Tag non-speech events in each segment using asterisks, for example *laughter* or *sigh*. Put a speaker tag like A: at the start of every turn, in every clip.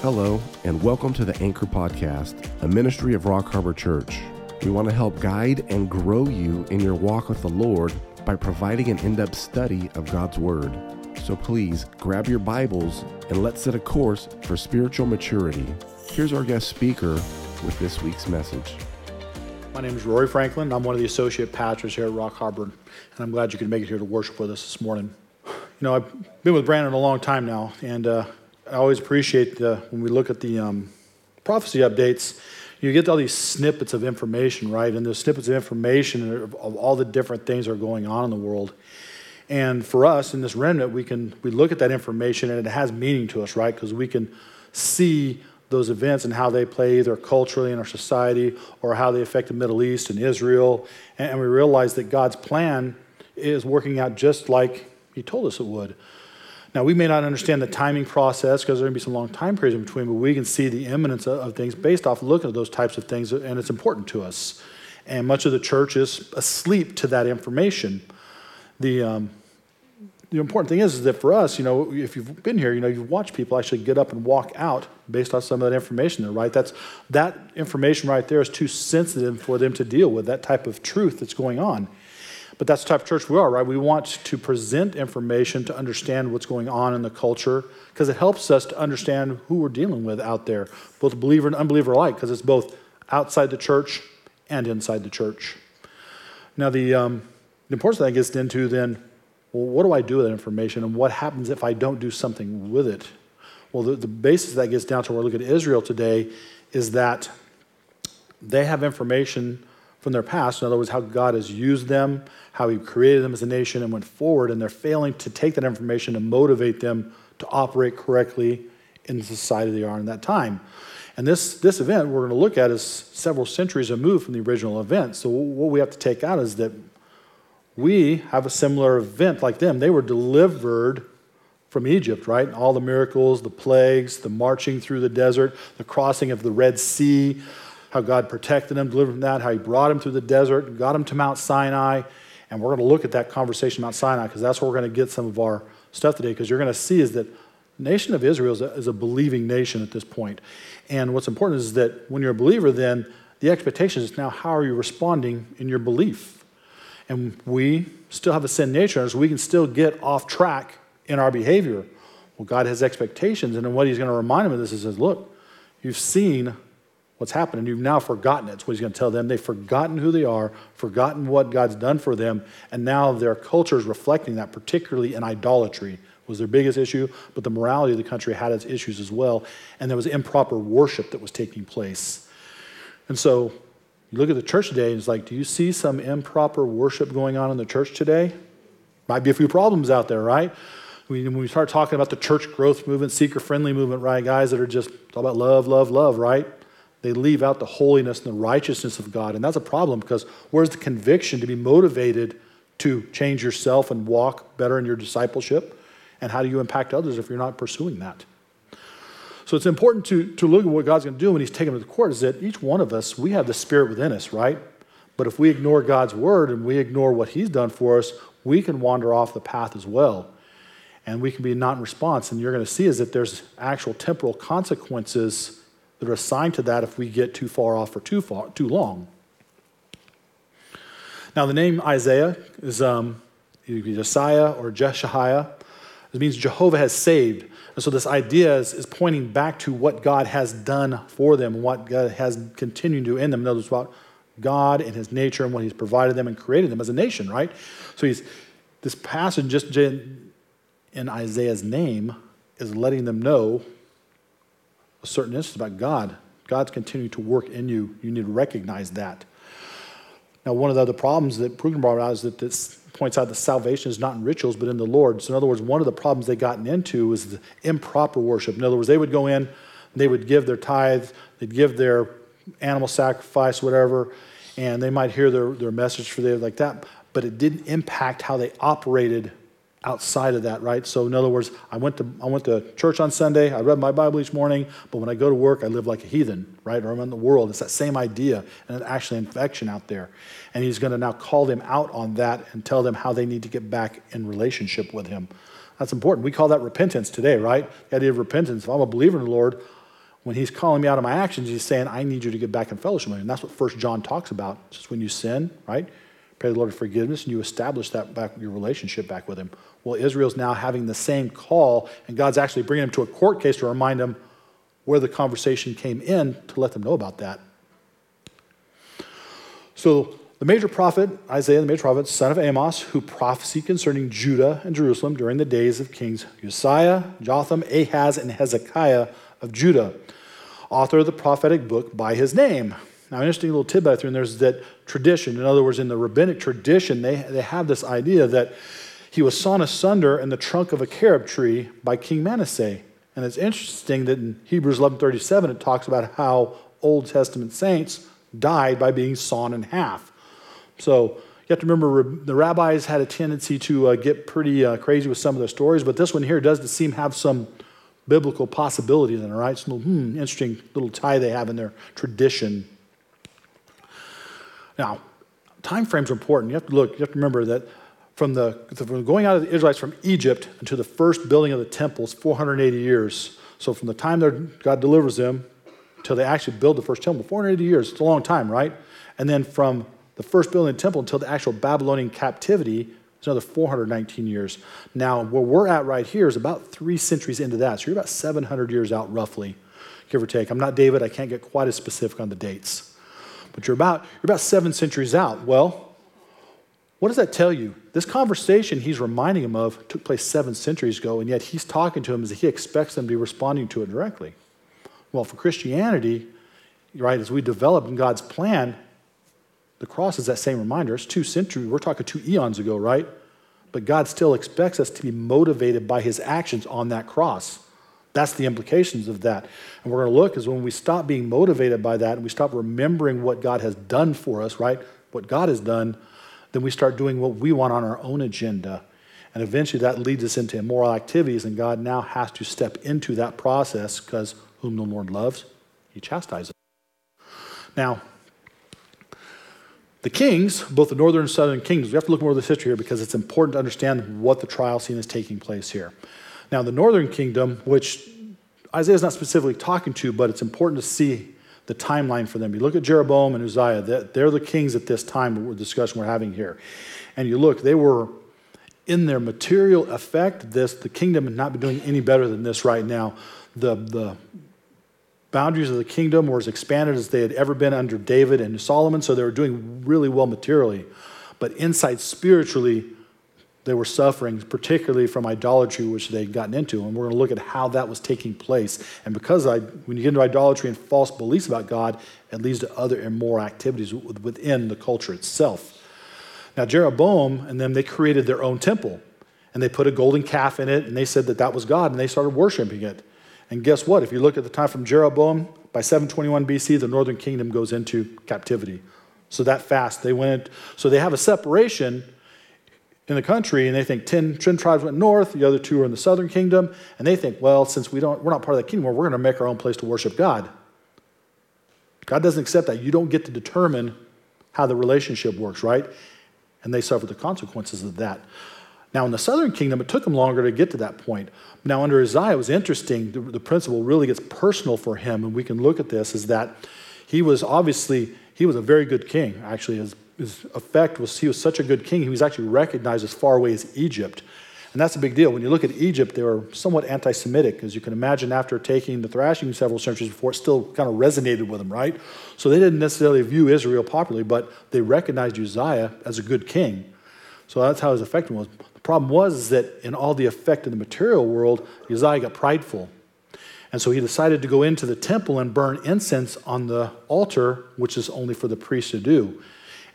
A: Hello, and welcome to the Anchor Podcast, a ministry of Rock Harbor Church. We want to help guide and grow you in your walk with the Lord by providing an in depth study of God's Word. So please grab your Bibles and let's set a course for spiritual maturity. Here's our guest speaker with this week's message.
B: My name is Rory Franklin. I'm one of the associate pastors here at Rock Harbor, and I'm glad you could make it here to worship with us this morning. You know, I've been with Brandon a long time now, and uh, I always appreciate the, when we look at the um, prophecy updates, you get all these snippets of information, right? And those snippets of information of, of all the different things that are going on in the world. And for us in this remnant, we can we look at that information and it has meaning to us, right? Because we can see those events and how they play either culturally in our society or how they affect the Middle East and Israel. And we realize that God's plan is working out just like He told us it would. Now, we may not understand the timing process because there are going to be some long time periods in between, but we can see the imminence of, of things based off looking at those types of things, and it's important to us. And much of the church is asleep to that information. The, um, the important thing is, is that for us, you know, if you've been here, you know, you've watched people actually get up and walk out based on some of that information there, right? That's, that information right there is too sensitive for them to deal with, that type of truth that's going on. But that's the type of church we are, right? We want to present information to understand what's going on in the culture because it helps us to understand who we're dealing with out there, both believer and unbeliever alike, because it's both outside the church and inside the church. Now, the, um, the importance that gets into then, well, what do I do with that information and what happens if I don't do something with it? Well, the, the basis that gets down to where we look at Israel today is that they have information from their past. In other words, how God has used them, how He created them as a nation and went forward, and they're failing to take that information and motivate them to operate correctly in the society they are in that time. And this, this event we're going to look at is several centuries removed from the original event. So, what we have to take out is that we have a similar event like them. They were delivered from Egypt, right? All the miracles, the plagues, the marching through the desert, the crossing of the Red Sea, how God protected him, delivered from that, how he brought him through the desert, got him to Mount Sinai. And we're going to look at that conversation Mount Sinai because that's where we're going to get some of our stuff today because you're going to see is that nation of Israel is a, is a believing nation at this point. And what's important is that when you're a believer, then the expectation is now how are you responding in your belief? And we still have a sin nature, so we can still get off track in our behavior. Well, God has expectations, and then what He's going to remind them of this is, look, you've seen what's happened, and you've now forgotten it. That's what he's going to tell them. They've forgotten who they are, forgotten what God's done for them, and now their culture is reflecting that, particularly in idolatry was their biggest issue, but the morality of the country had its issues as well, and there was improper worship that was taking place. And so you look at the church today, and it's like, do you see some improper worship going on in the church today? Might be a few problems out there, right? when we start talking about the church growth movement, seeker friendly movement, right? Guys that are just all about love, love, love, right? They leave out the holiness and the righteousness of God. And that's a problem because where's the conviction to be motivated to change yourself and walk better in your discipleship? And how do you impact others if you're not pursuing that? So it's important to, to look at what God's going to do when He's them to the court is that each one of us, we have the Spirit within us, right? But if we ignore God's word and we ignore what He's done for us, we can wander off the path as well. And we can be not in response. And you're going to see is that there's actual temporal consequences that are assigned to that if we get too far off or too far too long. Now, the name Isaiah is um, either Josiah or Jeshahiah. It means Jehovah has saved. And so this idea is, is pointing back to what God has done for them, what God has continued to do in them. In other words, about God and his nature and what he's provided them and created them as a nation, right? So he's this passage just in Isaiah's name is letting them know certain instance about God. God's continuing to work in you. You need to recognize that. Now, one of the other problems that Prugen brought out is that this points out that salvation is not in rituals, but in the Lord. So, in other words, one of the problems they gotten into was the improper worship. In other words, they would go in, they would give their tithe, they'd give their animal sacrifice, whatever, and they might hear their, their message for the like that, but it didn't impact how they operated outside of that, right? So in other words, I went to I went to church on Sunday, I read my Bible each morning, but when I go to work, I live like a heathen, right? Or I'm in the world. It's that same idea, and it's actually infection out there. And he's going to now call them out on that and tell them how they need to get back in relationship with him. That's important. We call that repentance today, right? The idea of repentance. If I'm a believer in the Lord, when he's calling me out of my actions, he's saying, I need you to get back in fellowship with me. And that's what First John talks about. It's just when you sin, right? Pray the Lord for forgiveness, and you establish that back, your relationship back with him. Well, Israel's now having the same call, and God's actually bringing him to a court case to remind him where the conversation came in to let them know about that. So the major prophet, Isaiah, the major prophet, son of Amos, who prophesied concerning Judah and Jerusalem during the days of kings Uzziah, Jotham, Ahaz, and Hezekiah of Judah author of the prophetic book by his name. Now, interesting little tidbit I threw in there is that tradition, in other words, in the rabbinic tradition, they, they have this idea that he was sawn asunder in the trunk of a carob tree by King Manasseh. And it's interesting that in Hebrews 11:37 it talks about how Old Testament saints died by being sawn in half. So you have to remember the rabbis had a tendency to uh, get pretty uh, crazy with some of their stories, but this one here does seem have some biblical possibilities in it, right? Some hmm, interesting little tie they have in their tradition. Now, time frames are important. You have to look, you have to remember that from the from going out of the Israelites from Egypt until the first building of the temple is 480 years. So from the time God delivers them until they actually build the first temple, 480 years. It's a long time, right? And then from the first building of the temple until the actual Babylonian captivity, it's another 419 years. Now, where we're at right here is about three centuries into that. So you're about 700 years out, roughly, give or take. I'm not David, I can't get quite as specific on the dates. But you're about, you're about seven centuries out. Well, what does that tell you? This conversation he's reminding him of took place seven centuries ago, and yet he's talking to him as he expects them to be responding to it directly. Well, for Christianity, right, as we develop in God's plan, the cross is that same reminder. It's two centuries, we're talking two eons ago, right? But God still expects us to be motivated by his actions on that cross. That's the implications of that. And we're going to look is when we stop being motivated by that and we stop remembering what God has done for us, right? What God has done, then we start doing what we want on our own agenda. And eventually that leads us into immoral activities, and God now has to step into that process because whom the Lord loves, he chastises. Now, the kings, both the northern and southern kings, we have to look more at this history here because it's important to understand what the trial scene is taking place here. Now, the northern kingdom, which Isaiah is not specifically talking to, but it's important to see the timeline for them. You look at Jeroboam and Uzziah, they're the kings at this time, the discussion we're having here. And you look, they were in their material effect, this, the kingdom had not been doing any better than this right now. The, the boundaries of the kingdom were as expanded as they had ever been under David and Solomon, so they were doing really well materially. But inside spiritually, they were suffering, particularly from idolatry, which they'd gotten into. And we're going to look at how that was taking place. And because I, when you get into idolatry and false beliefs about God, it leads to other immoral activities within the culture itself. Now, Jeroboam and them, they created their own temple. And they put a golden calf in it, and they said that that was God, and they started worshiping it. And guess what? If you look at the time from Jeroboam, by 721 BC, the northern kingdom goes into captivity. So that fast, they went, so they have a separation in the country, and they think 10, 10 tribes went north, the other two are in the southern kingdom, and they think, well, since we don't, we're not part of that kingdom, we're going to make our own place to worship God. God doesn't accept that. You don't get to determine how the relationship works, right? And they suffer the consequences of that. Now, in the southern kingdom, it took them longer to get to that point. Now, under Isaiah, it was interesting. The, the principle really gets personal for him, and we can look at this, is that he was obviously, he was a very good king. Actually, his, his effect was he was such a good king, he was actually recognized as far away as Egypt. And that's a big deal. When you look at Egypt, they were somewhat anti Semitic, as you can imagine, after taking the thrashing several centuries before, it still kind of resonated with them, right? So they didn't necessarily view Israel properly, but they recognized Uzziah as a good king. So that's how his effect was. The problem was that in all the effect in the material world, Uzziah got prideful. And so he decided to go into the temple and burn incense on the altar, which is only for the priest to do.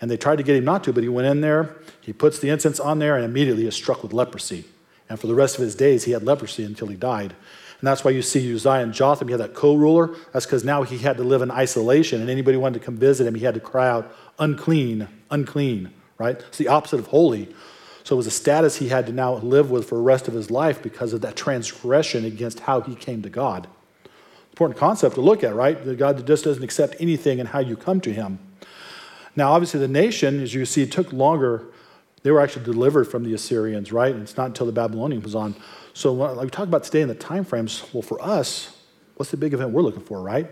B: And they tried to get him not to, but he went in there, he puts the incense on there, and immediately is struck with leprosy. And for the rest of his days, he had leprosy until he died. And that's why you see Uzziah and Jotham, he had that co ruler. That's because now he had to live in isolation, and anybody wanted to come visit him, he had to cry out, unclean, unclean, right? It's the opposite of holy. So it was a status he had to now live with for the rest of his life because of that transgression against how he came to God. Important concept to look at, right? That God just doesn't accept anything in how you come to him. Now, obviously, the nation, as you see, took longer. They were actually delivered from the Assyrians, right? And it's not until the Babylonian was on. So, like we talk about today in the time frames, well, for us, what's the big event we're looking for, right?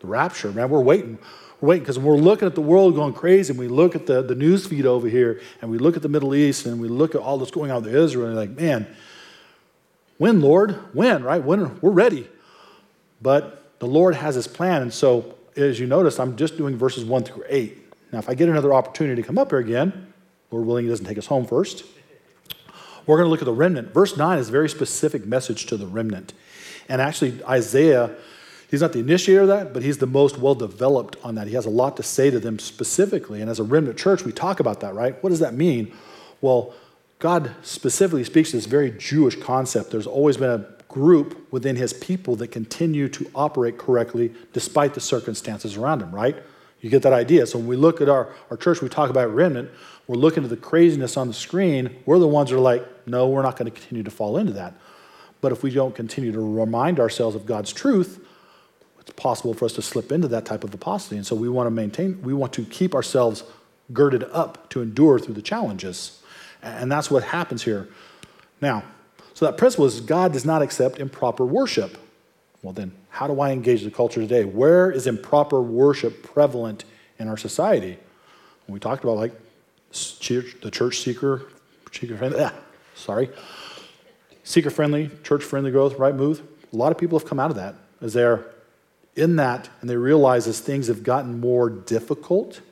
B: The rapture, man. We're waiting. We're waiting because we're looking at the world going crazy and we look at the, the news feed over here and we look at the Middle East and we look at all that's going on with Israel and like, man, when, Lord? When, right? When? We're ready. But the Lord has his plan. And so, as you notice, I'm just doing verses 1 through 8. Now, if I get another opportunity to come up here again, Lord willing, he doesn't take us home first. We're going to look at the remnant. Verse 9 is a very specific message to the remnant. And actually, Isaiah, he's not the initiator of that, but he's the most well developed on that. He has a lot to say to them specifically. And as a remnant church, we talk about that, right? What does that mean? Well, God specifically speaks to this very Jewish concept. There's always been a group within his people that continue to operate correctly despite the circumstances around them, right? You get that idea. So when we look at our, our church, we talk about remnant, we're looking at the craziness on the screen. We're the ones that are like, no, we're not going to continue to fall into that. But if we don't continue to remind ourselves of God's truth, it's possible for us to slip into that type of apostasy. And so we want to maintain, we want to keep ourselves girded up to endure through the challenges. And that's what happens here. Now, so that principle is God does not accept improper worship. Well, then, how do I engage the culture today? Where is improper worship prevalent in our society? we talked about like church, the church seeker, seeker friendly, ah, sorry, seeker friendly, church friendly growth, right move. A lot of people have come out of that as they're in that and they realize as things have gotten more difficult,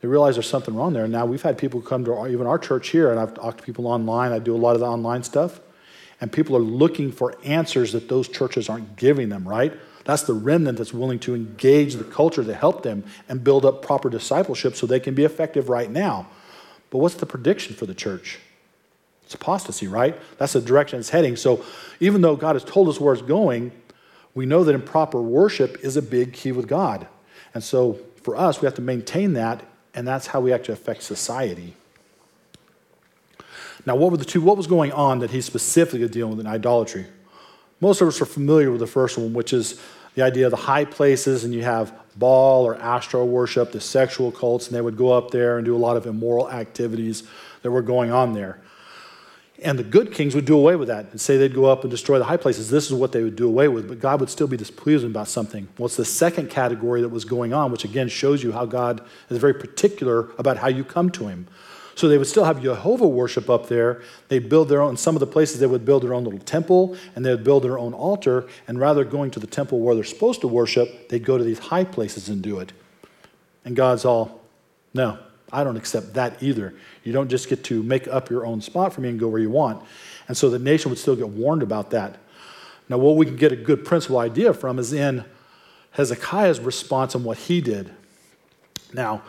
B: they realize there's something wrong there. And now we've had people come to our, even our church here, and I've talked to people online. I do a lot of the online stuff, and people are looking for answers that those churches aren't giving them. Right? That's the remnant that's willing to engage the culture to help them and build up proper discipleship so they can be effective right now. But what's the prediction for the church? It's apostasy, right? That's the direction it's heading. So even though God has told us where it's going, we know that improper worship is a big key with God. And so for us, we have to maintain that, and that's how we actually affect society. Now, what were the two? What was going on that he's specifically dealing with in idolatry? Most of us are familiar with the first one, which is the idea of the high places, and you have Baal or Astro worship, the sexual cults, and they would go up there and do a lot of immoral activities that were going on there. And the good kings would do away with that and say they'd go up and destroy the high places. This is what they would do away with, but God would still be displeased about something. What's well, the second category that was going on, which again shows you how God is very particular about how you come to Him. So they would still have Jehovah worship up there. They'd build their own, some of the places they would build their own little temple and they would build their own altar. And rather going to the temple where they're supposed to worship, they'd go to these high places and do it. And God's all, no, I don't accept that either. You don't just get to make up your own spot for me and go where you want. And so the nation would still get warned about that. Now, what we can get a good principal idea from is in Hezekiah's response on what he did. Now,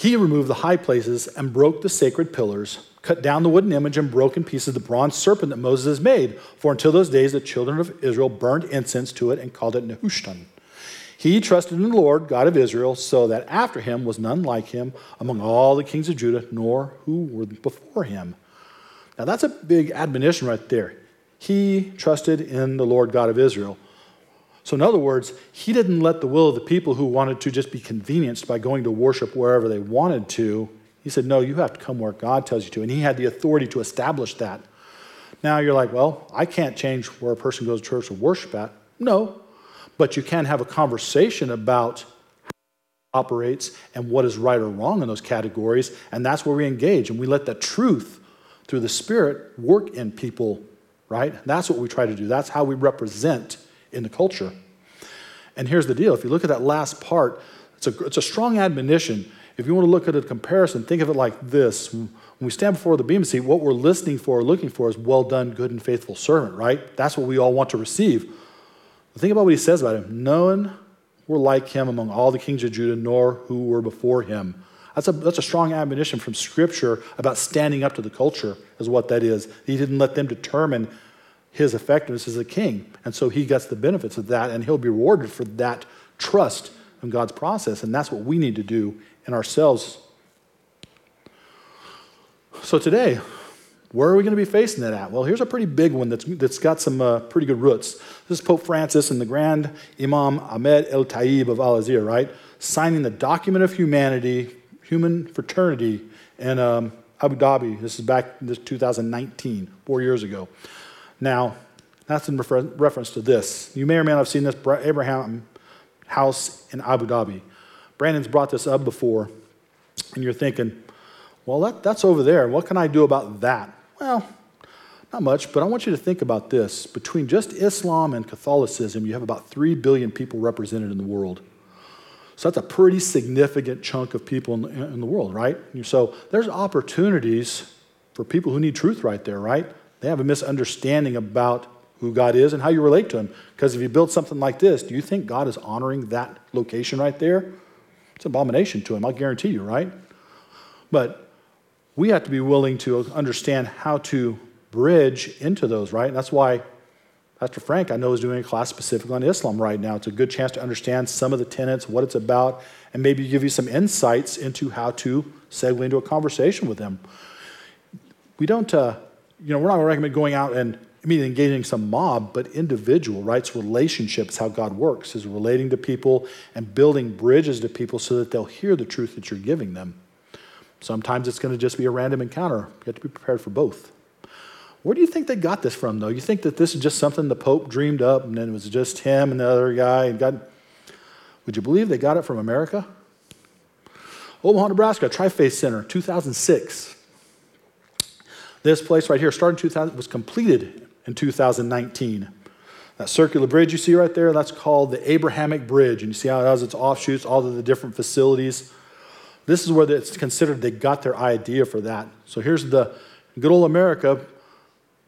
B: he removed the high places and broke the sacred pillars, cut down the wooden image, and broke in pieces the bronze serpent that Moses has made. For until those days, the children of Israel burned incense to it and called it Nehushtan. He trusted in the Lord, God of Israel, so that after him was none like him among all the kings of Judah, nor who were before him. Now that's a big admonition right there. He trusted in the Lord God of Israel. So, in other words, he didn't let the will of the people who wanted to just be convenienced by going to worship wherever they wanted to. He said, No, you have to come where God tells you to. And he had the authority to establish that. Now you're like, Well, I can't change where a person goes to church to worship at. No, but you can have a conversation about how it operates and what is right or wrong in those categories. And that's where we engage. And we let the truth through the Spirit work in people, right? That's what we try to do. That's how we represent in the culture. And here's the deal if you look at that last part, it's a, it's a strong admonition. If you want to look at a comparison, think of it like this. When we stand before the bema seat, what we're listening for or looking for is well done, good and faithful servant, right? That's what we all want to receive. think about what he says about him. None were like him among all the kings of Judah, nor who were before him. That's a, that's a strong admonition from Scripture about standing up to the culture, is what that is. He didn't let them determine his effectiveness as a king. And so he gets the benefits of that, and he'll be rewarded for that trust in God's process. And that's what we need to do in ourselves. So today, where are we going to be facing that at? Well, here's a pretty big one that's, that's got some uh, pretty good roots. This is Pope Francis and the Grand Imam Ahmed El Tayeb of Al Azhar, right? Signing the document of humanity, human fraternity in um, Abu Dhabi. This is back in 2019, four years ago. Now, That's in refer- reference to this. You may or may not have seen this Abraham house in Abu Dhabi. Brandon's brought this up before, and you're thinking, well, that, that's over there. What can I do about that? Well, not much, but I want you to think about this. Between just Islam and Catholicism, you have about 3 billion people represented in the world. So that's a pretty significant chunk of people in the, in the world, right? So there's opportunities for people who need truth right there, right? They have a misunderstanding about who God is and how you relate to Him. Because if you build something like this, do you think God is honoring that location right there? It's an abomination to Him, I'll guarantee you, right? But we have to be willing to understand how to bridge into those, right? And that's why Pastor Frank, I know, is doing a class specifically on Islam right now. It's a good chance to understand some of the tenets, what it's about, and maybe give you some insights into how to segue into a conversation with them. We don't, uh, you know, we're not going to recommend going out and immediately engaging some mob, but individual, right? It's relationships, how God works, is relating to people and building bridges to people so that they'll hear the truth that you're giving them. Sometimes it's going to just be a random encounter. You have to be prepared for both. Where do you think they got this from, though? You think that this is just something the Pope dreamed up and then it was just him and the other guy and God? Would you believe they got it from America? Omaha, Nebraska, Tri-Faith Center, 2006. This place right here, started in 2000, was completed in 2019. That circular bridge you see right there, that's called the Abrahamic Bridge. And you see how it has its offshoots, all of the different facilities. This is where it's considered they got their idea for that. So here's the good old America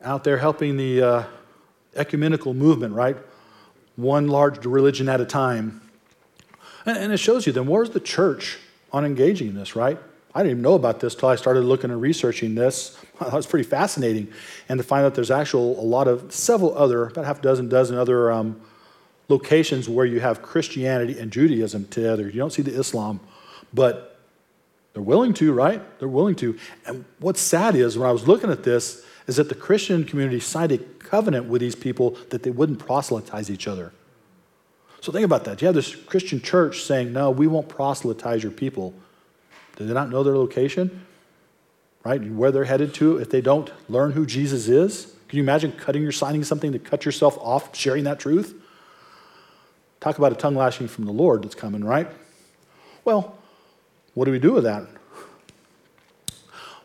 B: out there helping the uh, ecumenical movement, right? One large religion at a time. And, and it shows you then where's the church on engaging in this, right? I didn't even know about this till I started looking and researching this. *laughs* That was pretty fascinating. And to find out there's actual a lot of several other, about half a dozen, dozen other um, locations where you have Christianity and Judaism together. You don't see the Islam, but they're willing to, right? They're willing to. And what's sad is when I was looking at this, is that the Christian community signed a covenant with these people that they wouldn't proselytize each other. So think about that. You have this Christian church saying, no, we won't proselytize your people. Do they not know their location? Right? Where they're headed to if they don't learn who Jesus is? Can you imagine cutting your signing something to cut yourself off sharing that truth? Talk about a tongue lashing from the Lord that's coming, right? Well, what do we do with that?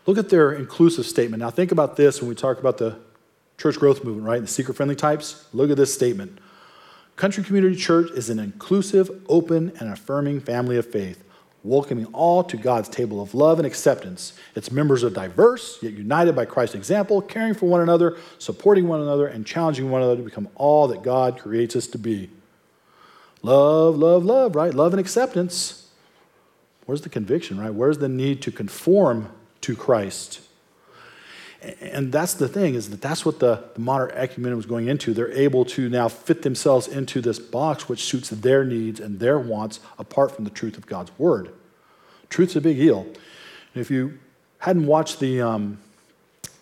B: Look at their inclusive statement. Now, think about this when we talk about the church growth movement, right? The seeker friendly types. Look at this statement Countryside Community Church is an inclusive, open, and affirming family of faith, welcoming all to God's table of love and acceptance. Its members are diverse, yet united by Christ's example, caring for one another, supporting one another, and challenging one another to become all that God creates us to be. Love, love, love, right? Love and acceptance. Where's the conviction, right? Where's the need to conform to Christ. And that's the thing, is that that's what the, modern ecumenism was going into. They're able to now fit themselves into this box which suits their needs and their wants apart from the truth of God's word. Truth's a big deal. And if you hadn't watched the um,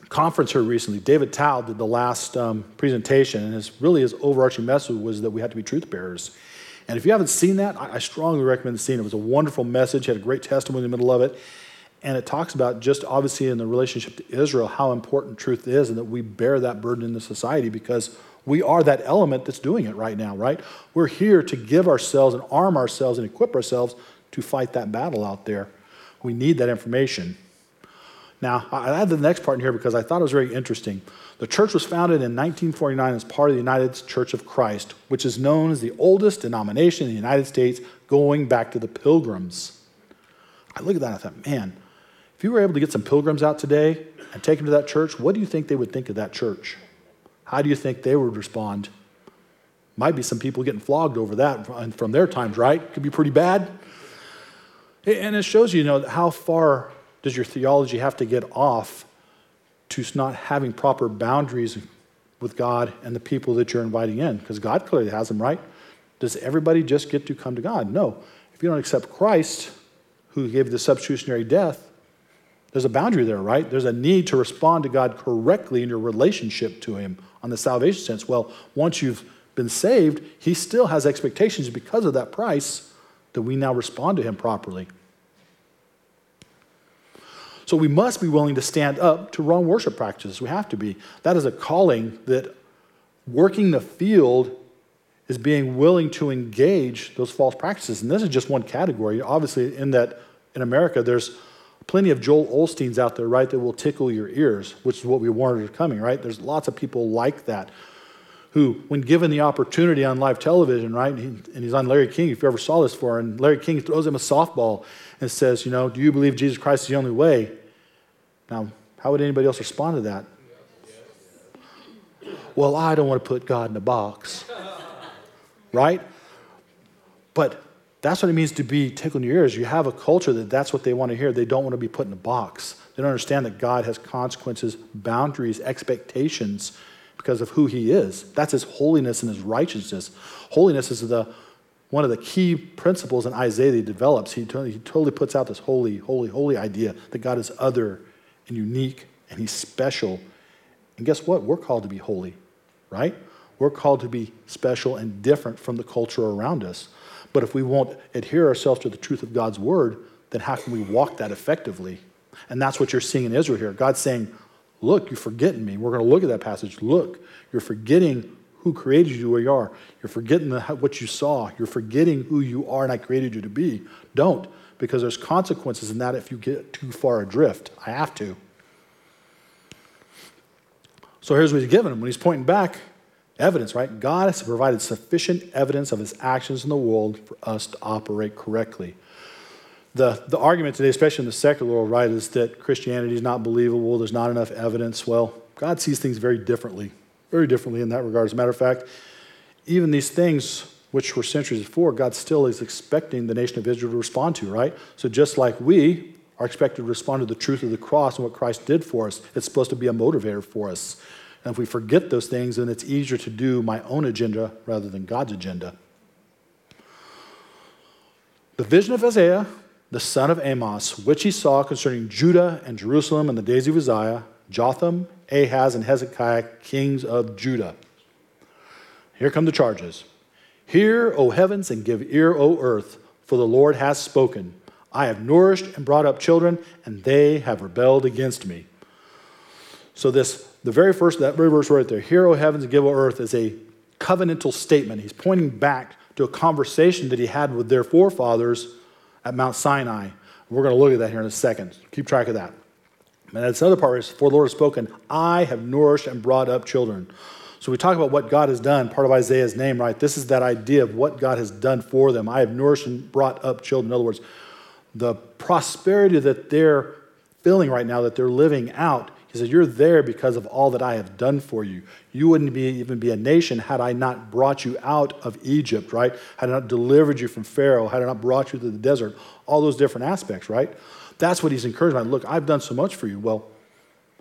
B: conference here recently, David Tao did the last um, presentation, and his really his overarching message was that we have to be truth bearers. And if you haven't seen that, I, I strongly recommend seeing it. It was a wonderful message, had a great testimony in the middle of it. And it talks about just obviously in the relationship to Israel how important truth is and that we bear that burden in the society because we are that element that's doing it right now, right? We're here to give ourselves and arm ourselves and equip ourselves to fight that battle out there. We need that information. Now, I add the next part in here because I thought it was very interesting. The church was founded in 1949 as part of the United Church of Christ, which is known as the oldest denomination in the United States going back to the Pilgrims. I look at that and I thought, man, if you were able to get some pilgrims out today and take them to that church, what do you think they would think of that church? How do you think they would respond? Might be some people getting flogged over that from their times, right? Could be pretty bad. And it shows you, you know, how far does your theology have to get off to not having proper boundaries with God and the people that you're inviting in? Because God clearly has them, right? Does everybody just get to come to God? No. If you don't accept Christ, who gave the substitutionary death, there's a boundary there, right? There's a need to respond to God correctly in your relationship to Him on the salvation sense. Well, once you've been saved, He still has expectations because of that price that we now respond to Him properly. So we must be willing to stand up to wrong worship practices. We have to be. That is a calling that working the field is being willing to engage those false practices. And this is just one category. Obviously, in that in America, there's plenty of Joel Osteens out there, right, that will tickle your ears, which is what we warned are coming, right? There's lots of people like that who, when given the opportunity on live television, right, and he's on Larry King, if you ever saw this for, and Larry King throws him a softball and says, you know, do you believe Jesus Christ is the only way? Now, how would anybody else respond to that? Well, I don't want to put God in a box, right? But that's what it means to be tickling your ears. You have a culture that that's what they want to hear. They don't want to be put in a box. They don't understand that God has consequences, boundaries, expectations because of who he is. That's his holiness and his righteousness. Holiness is the one of the key principles in Isaiah that he develops. He totally, he totally puts out this holy, holy, holy idea that God is other and unique and he's special. And guess what? We're called to be holy, right? We're called to be special and different from the culture around us. But if we won't adhere ourselves to the truth of God's word, then how can we walk that effectively? And that's what you're seeing in Israel here. God's saying, Look, you're forgetting me. We're going to look at that passage. Look, you're forgetting who created you where you are. You're forgetting the, what you saw. You're forgetting who you are and I created you to be. Don't, because there's consequences in that if you get too far adrift. I have to. So here's what he's given him when he's pointing back evidence, right? God has provided sufficient evidence of his actions in the world for us to operate correctly the, the argument today, especially in the secular world, right, is that Christianity is not believable, there's not enough evidence. Well, God sees things very differently, very differently in that regard. As a matter of fact, even these things which were centuries before, God still is expecting the nation of Israel to respond to, right? So just like we are expected to respond to the truth of the cross and what Christ did for us, it's supposed to be a motivator for us. And if we forget those things, then it's easier to do my own agenda rather than God's agenda. The vision of Isaiah the son of Amos, which he saw concerning Judah and Jerusalem in the days of Uzziah, Jotham, Ahaz, and Hezekiah, kings of Judah. Here come the charges. Hear, O heavens, and give ear, O earth, for the Lord has spoken. I have nourished and brought up children, and they have rebelled against me. So, this, the very first, that very verse right there, Hear, O heavens, and give, O earth, is a covenantal statement. He's pointing back to a conversation that he had with their forefathers at Mount Sinai. We're going to look at that here in a second. Keep track of that. And that's another part is, for the Lord has spoken, I have nourished and brought up children. So we talk about what God has done, part of Isaiah's name, right? This is that idea of what God has done for them. I have nourished and brought up children. In other words, the prosperity that they're feeling right now, that they're living out, he said, You're there because of all that I have done for you. You wouldn't be, even be a nation had I not brought you out of Egypt, right? Had I not delivered you from Pharaoh, had I not brought you to the desert, all those different aspects, right? That's what he's encouraged by. Look, I've done so much for you. Well,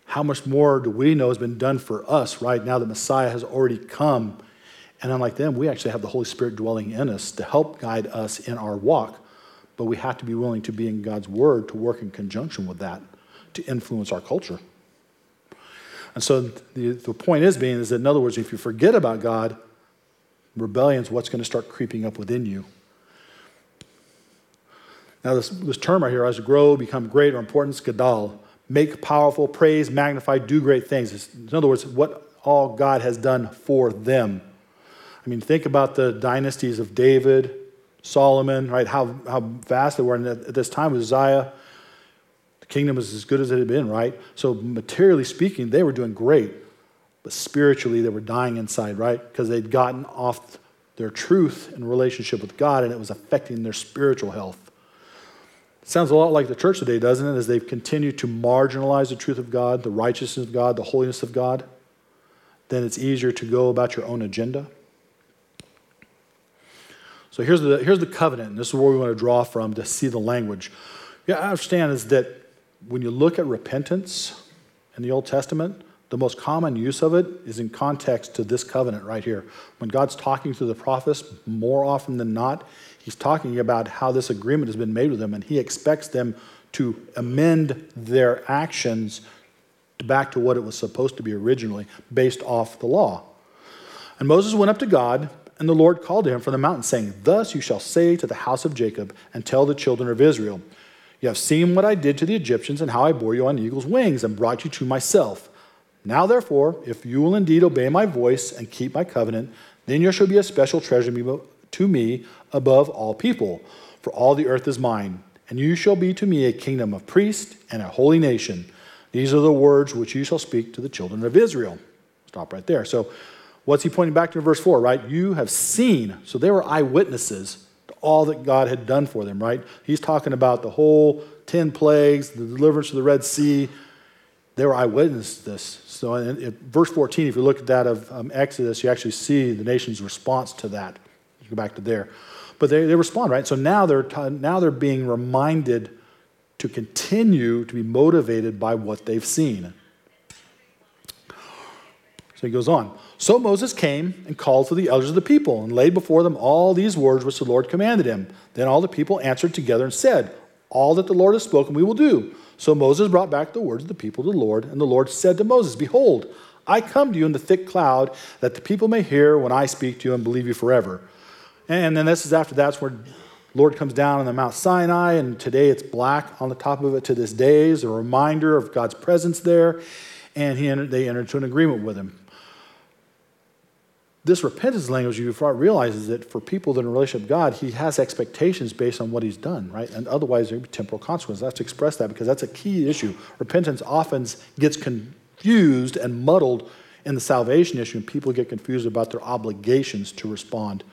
B: how much more do we know has been done for us, right? Now that Messiah has already come. And unlike them, we actually have the Holy Spirit dwelling in us to help guide us in our walk. But we have to be willing to be in God's Word to work in conjunction with that to influence our culture. And so the, the point is being is that in other words, if you forget about God, rebellion is what's going to start creeping up within you. Now, this, this term right here, as grow, become great or important, gadal, make powerful, praise, magnify, do great things. in other words, what all God has done for them. I mean, think about the dynasties of David, Solomon, right? How, how vast they were. And at this time, Uzziah, kingdom was as good as it had been, right? So, materially speaking, they were doing great. But spiritually, they were dying inside, right? Because they'd gotten off their truth and relationship with God, and it was affecting their spiritual health. Sounds a lot like the church today, doesn't it? As they've continued to marginalize the truth of God, the righteousness of God, the holiness of God, then it's easier to go about your own agenda. So here's the, here's the covenant, and this is where we want to draw from to see the language. Yeah, I understand is that when you look at repentance in the Old Testament, the most common use of it is in context to this covenant right here. When God's talking to the prophets, more often than not, he's talking about how this agreement has been made with them, and he expects them to amend their actions back to what it was supposed to be originally, based off the law. And Moses went up to God, and the Lord called to him from the mountain, saying, Thus you shall say to the house of Jacob, and tell the children of Israel, you have seen what I did to the Egyptians and how I bore you on eagle's wings and brought you to myself. Now, therefore, if you will indeed obey my voice and keep my covenant, then you shall be a special treasure to me above all people, for all the earth is mine. And you shall be to me a kingdom of priests and a holy nation. These are the words which you shall speak to the children of Israel. Stop right there. So, what's he pointing back to in verse 4, right? You have seen. So, they were eyewitnesses all that God had done for them, right? He's talking about the whole 10 plagues, the deliverance of the Red Sea. They were eyewitnesses to this. So, in, in verse 14, if you look at that of um, Exodus, you actually see the nation's response to that. You go back to there. But they, they respond, right? So now they're, t- now they're being reminded to continue to be motivated by what they've seen. So he goes on. So Moses came and called for the elders of the people and laid before them all these words which the Lord commanded him. Then all the people answered together and said, All that the Lord has spoken we will do. So Moses brought back the words of the people to the Lord, and the Lord said to Moses, Behold, I come to you in the thick cloud, that the people may hear when I speak to you and believe you forever. And then this is after that's where Lord comes down on the Mount Sinai, and today it's black on the top of it to this day is a reminder of God's presence there. And he entered, they entered into an agreement with him. This repentance language, you realize is that for people that are in relationship with God, he has expectations based on what he's done, right? And otherwise, there would be temporal consequences. I have to express that because that's a key issue. Repentance often gets confused and muddled in the salvation issue, and people get confused about their obligations to respond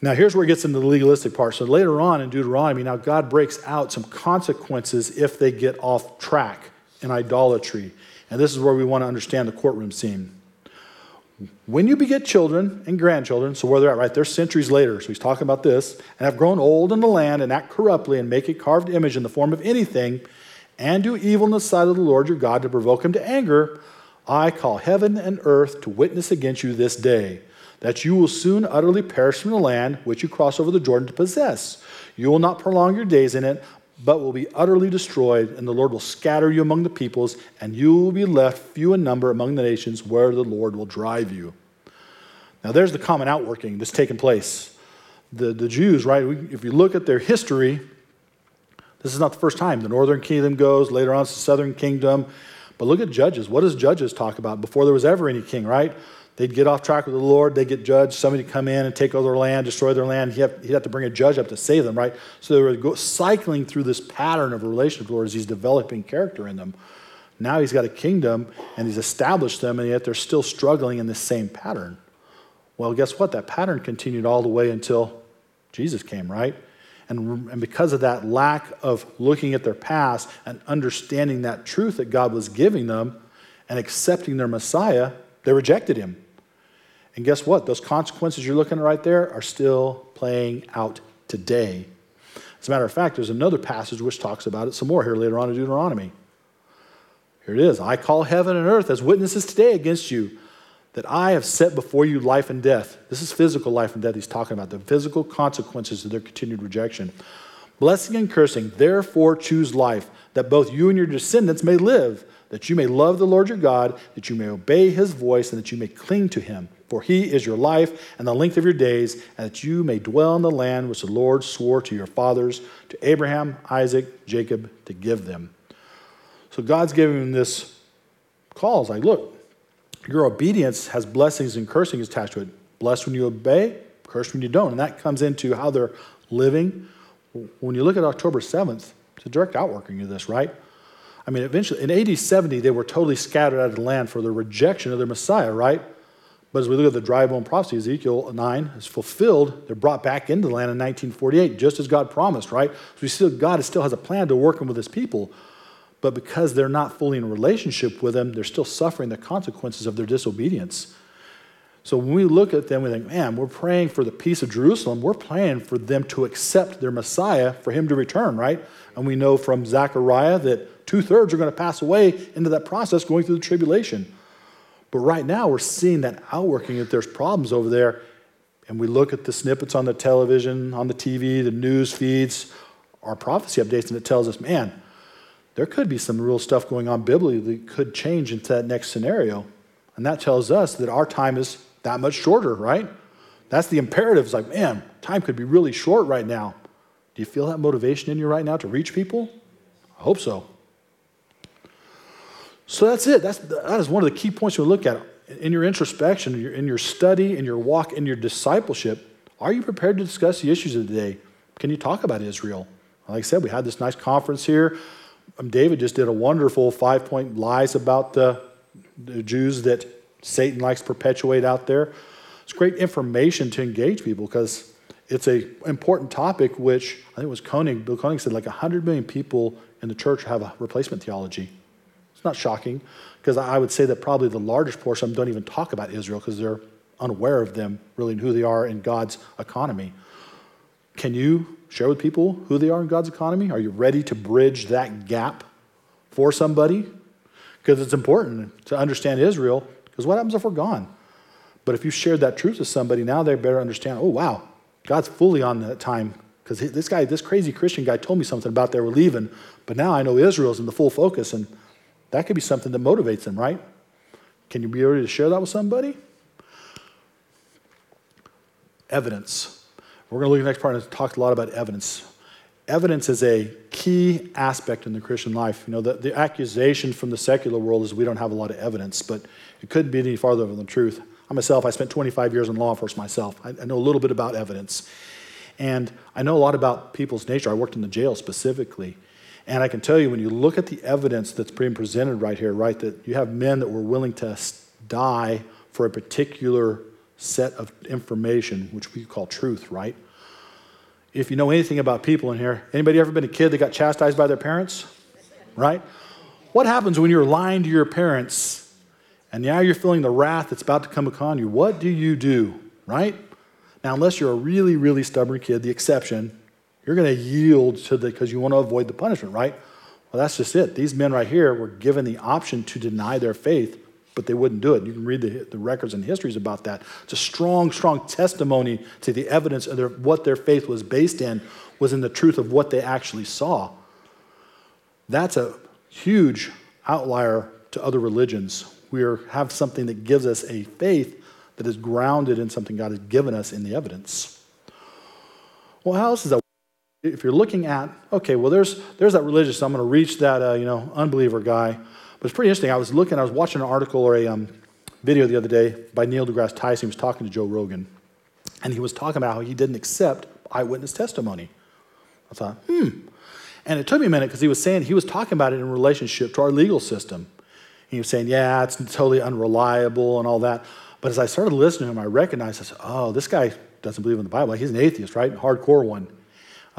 B: now, here's where it gets into the legalistic part. So, later on in Deuteronomy, now God breaks out some consequences if they get off track in idolatry. And this is where we want to understand the courtroom scene. When you beget children and grandchildren, so where they're at, right? They're centuries later. So he's talking about this, and have grown old in the land and act corruptly and make a carved image in the form of anything, and do evil in the sight of the Lord your God to provoke him to anger, I call heaven and earth to witness against you this day that you will soon utterly perish from the land which you cross over the Jordan to possess. You will not prolong your days in it, but will be utterly destroyed, and the Lord will scatter you among the peoples, and you will be left few in number among the nations where the Lord will drive you. Now, there's the common outworking that's taken place. The, the Jews, right, if you look at their history, this is not the first time. The northern kingdom goes, later on it's the southern kingdom. But look at Judges. What does Judges talk about before there was ever any king, right? They'd get off track with the Lord. They'd get judged. Somebody'd come in and take over their land, destroy their land. He'd have, he'd have to bring a judge up to save them, right? So they were go, cycling through this pattern of relationship with the Lord as he's developing character in them. Now he's got a kingdom and he's established them, and yet they're still struggling in this same pattern. Well, guess what? That pattern continued all the way until Jesus came, right? And, and because of that lack of looking at their past and understanding that truth that God was giving them and accepting their Messiah, they rejected him. And guess what? Those consequences you're looking at right there are still playing out today. As a matter of fact, there's another passage which talks about it some more here later on in Deuteronomy. Here it is I call heaven and earth as witnesses today against you that I have set before you life and death. This is physical life and death he's talking about, the physical consequences of their continued rejection. Blessing and cursing, therefore choose life, that both you and your descendants may live, that you may love the Lord your God, that you may obey his voice, and that you may cling to him. For he is your life and the length of your days, and that you may dwell in the land which the Lord swore to your fathers, to Abraham, Isaac, Jacob, to give them. So God's giving him this call. It's like, look, your obedience has blessings and cursings attached to it. Blessed when you obey, cursed when you don't. And that comes into how they're living. When you look at October 7th, it's a direct outworking of this, right? I mean, eventually, in AD 70, they were totally scattered out of the land for their rejection of their Messiah, right? But as we look at the dry bone prophecy, Ezekiel 9 is fulfilled. They're brought back into the land in 1948, just as God promised, right? So we see God still has a plan to working with his people. But because they're not fully in relationship with him, they're still suffering the consequences of their disobedience. So when we look at them, we think, man, we're praying for the peace of Jerusalem. We're praying for them to accept their Messiah, for him to return, right? And we know from Zechariah that two thirds are going to pass away into that process going through the tribulation. But right now, we're seeing that outworking that there's problems over there. And we look at the snippets on the television, on the TV, the news feeds, our prophecy updates, and it tells us, man, there could be some real stuff going on biblically that could change into that next scenario. And that tells us that our time is that much shorter, right? That's the imperative. It's like, man, time could be really short right now. Do you feel that motivation in you right now to reach people? I hope so. So that's it. That's, that is one of the key points you look at in your introspection, in your, study, in your walk, in your discipleship. Are you prepared to discuss the issues of the day? Can you talk about Israel? Like I said, we had this nice conference here. Um, David just did a wonderful five point lies about the, the Jews that Satan likes to perpetuate out there. It's great information to engage people because it's an important topic, which I think was Koenig, Bill Koenig said like 100 million people in the church have a replacement theology. It's not shocking because I would say that probably the largest portion don't even talk about Israel because they're unaware of them, really, and who they are in God's economy. Can you share with people who they are in God's economy? Are you ready to bridge that gap for somebody? Because it's important to understand Israel, because what happens if we're gone? But if you shared that truth with somebody, now they better understand, oh, wow, God's fully on that time. Because this guy, this crazy Christian guy told me something about they were leaving, but now I know Israel's in the full focus, and that could be something that motivates them, right? Can you be ready to share that with somebody? Evidence. We're going to look at the next part and talk a lot about evidence. Evidence is a key aspect in the Christian life. You know, the, the accusation from the secular world is we don't have a lot of evidence, but it couldn't be any farther from the truth. I myself, I spent 25 years in law enforcement myself. I, I know a little bit about evidence. And I know a lot about people's nature. I worked in the jail specifically. And I can tell you, when you look at the evidence that's being presented right here, right, that you have men that were willing to die for a particular set of information, which we call truth, right? If you know anything about people in here, anybody ever been a kid that got chastised by their parents? Right? What happens when you're lying to your parents and now you're feeling the wrath that's about to come upon you? What do you do? Right? Now, unless you're a really, really stubborn kid, the exception, you're going to yield to the because you want to avoid the punishment, right? Well, that's just it. These men right here were given the option to deny their faith but they wouldn't do it. You can read the, the records and histories about that. It's a strong, strong testimony to the evidence of their, what their faith was based in, was in the truth of what they actually saw. That's a huge outlier to other religions. We are, have something that gives us a faith that is grounded in something God has given us in the evidence. Well, how else is that? If you're looking at, okay, well, there's, there's that religious, I'm going to reach that, uh, you know, unbeliever guy. But it's pretty interesting. I was looking, I was watching an article or a um, video the other day by Neil deGrasse Tyson. He was talking to Joe Rogan. And he was talking about how he didn't accept eyewitness testimony. I thought, hmm. And it took me a minute because he was saying, he was talking about it in relationship to our legal system. He was saying, yeah, it's totally unreliable and all that. But as I started listening to him, I recognized, I said, oh, this guy doesn't believe in the Bible. He's an atheist, right? Hardcore one.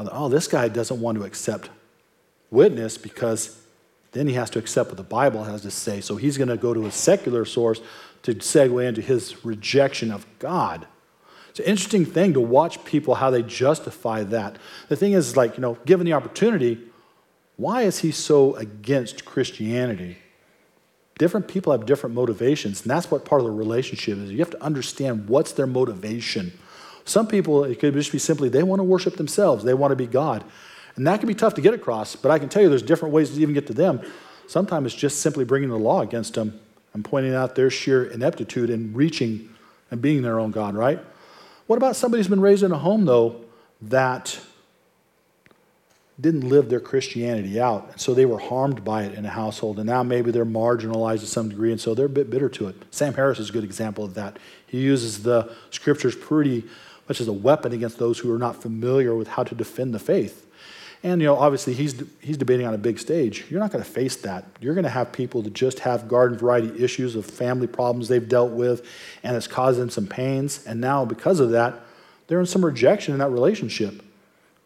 B: I thought, oh, this guy doesn't want to accept witness because then he has to accept what the Bible has to say. So he's going to go to a secular source to segue into his rejection of God. It's an interesting thing to watch people how they justify that. The thing is, like, you know, given the opportunity, why is he so against Christianity? Different people have different motivations, and that's what part of the relationship is. You have to understand what's their motivation. Some people, it could just be simply they want to worship themselves, they want to be God. And that can be tough to get across, but I can tell you there's different ways to even get to them. Sometimes it's just simply bringing the law against them and pointing out their sheer ineptitude in reaching and being their own God, right? What about somebody who's been raised in a home, though, that didn't live their Christianity out, and so they were harmed by it in a household, and now maybe they're marginalized to some degree, and so they're a bit bitter to it. Sam Harris is a good example of that. He uses the scriptures pretty much as a weapon against those who are not familiar with how to defend the faith. And you know, obviously, he's he's debating on a big stage. You're not going to face that. You're going to have people that just have garden variety issues of family problems they've dealt with, and it's caused them some pains. And now, because of that, they're in some rejection in that relationship.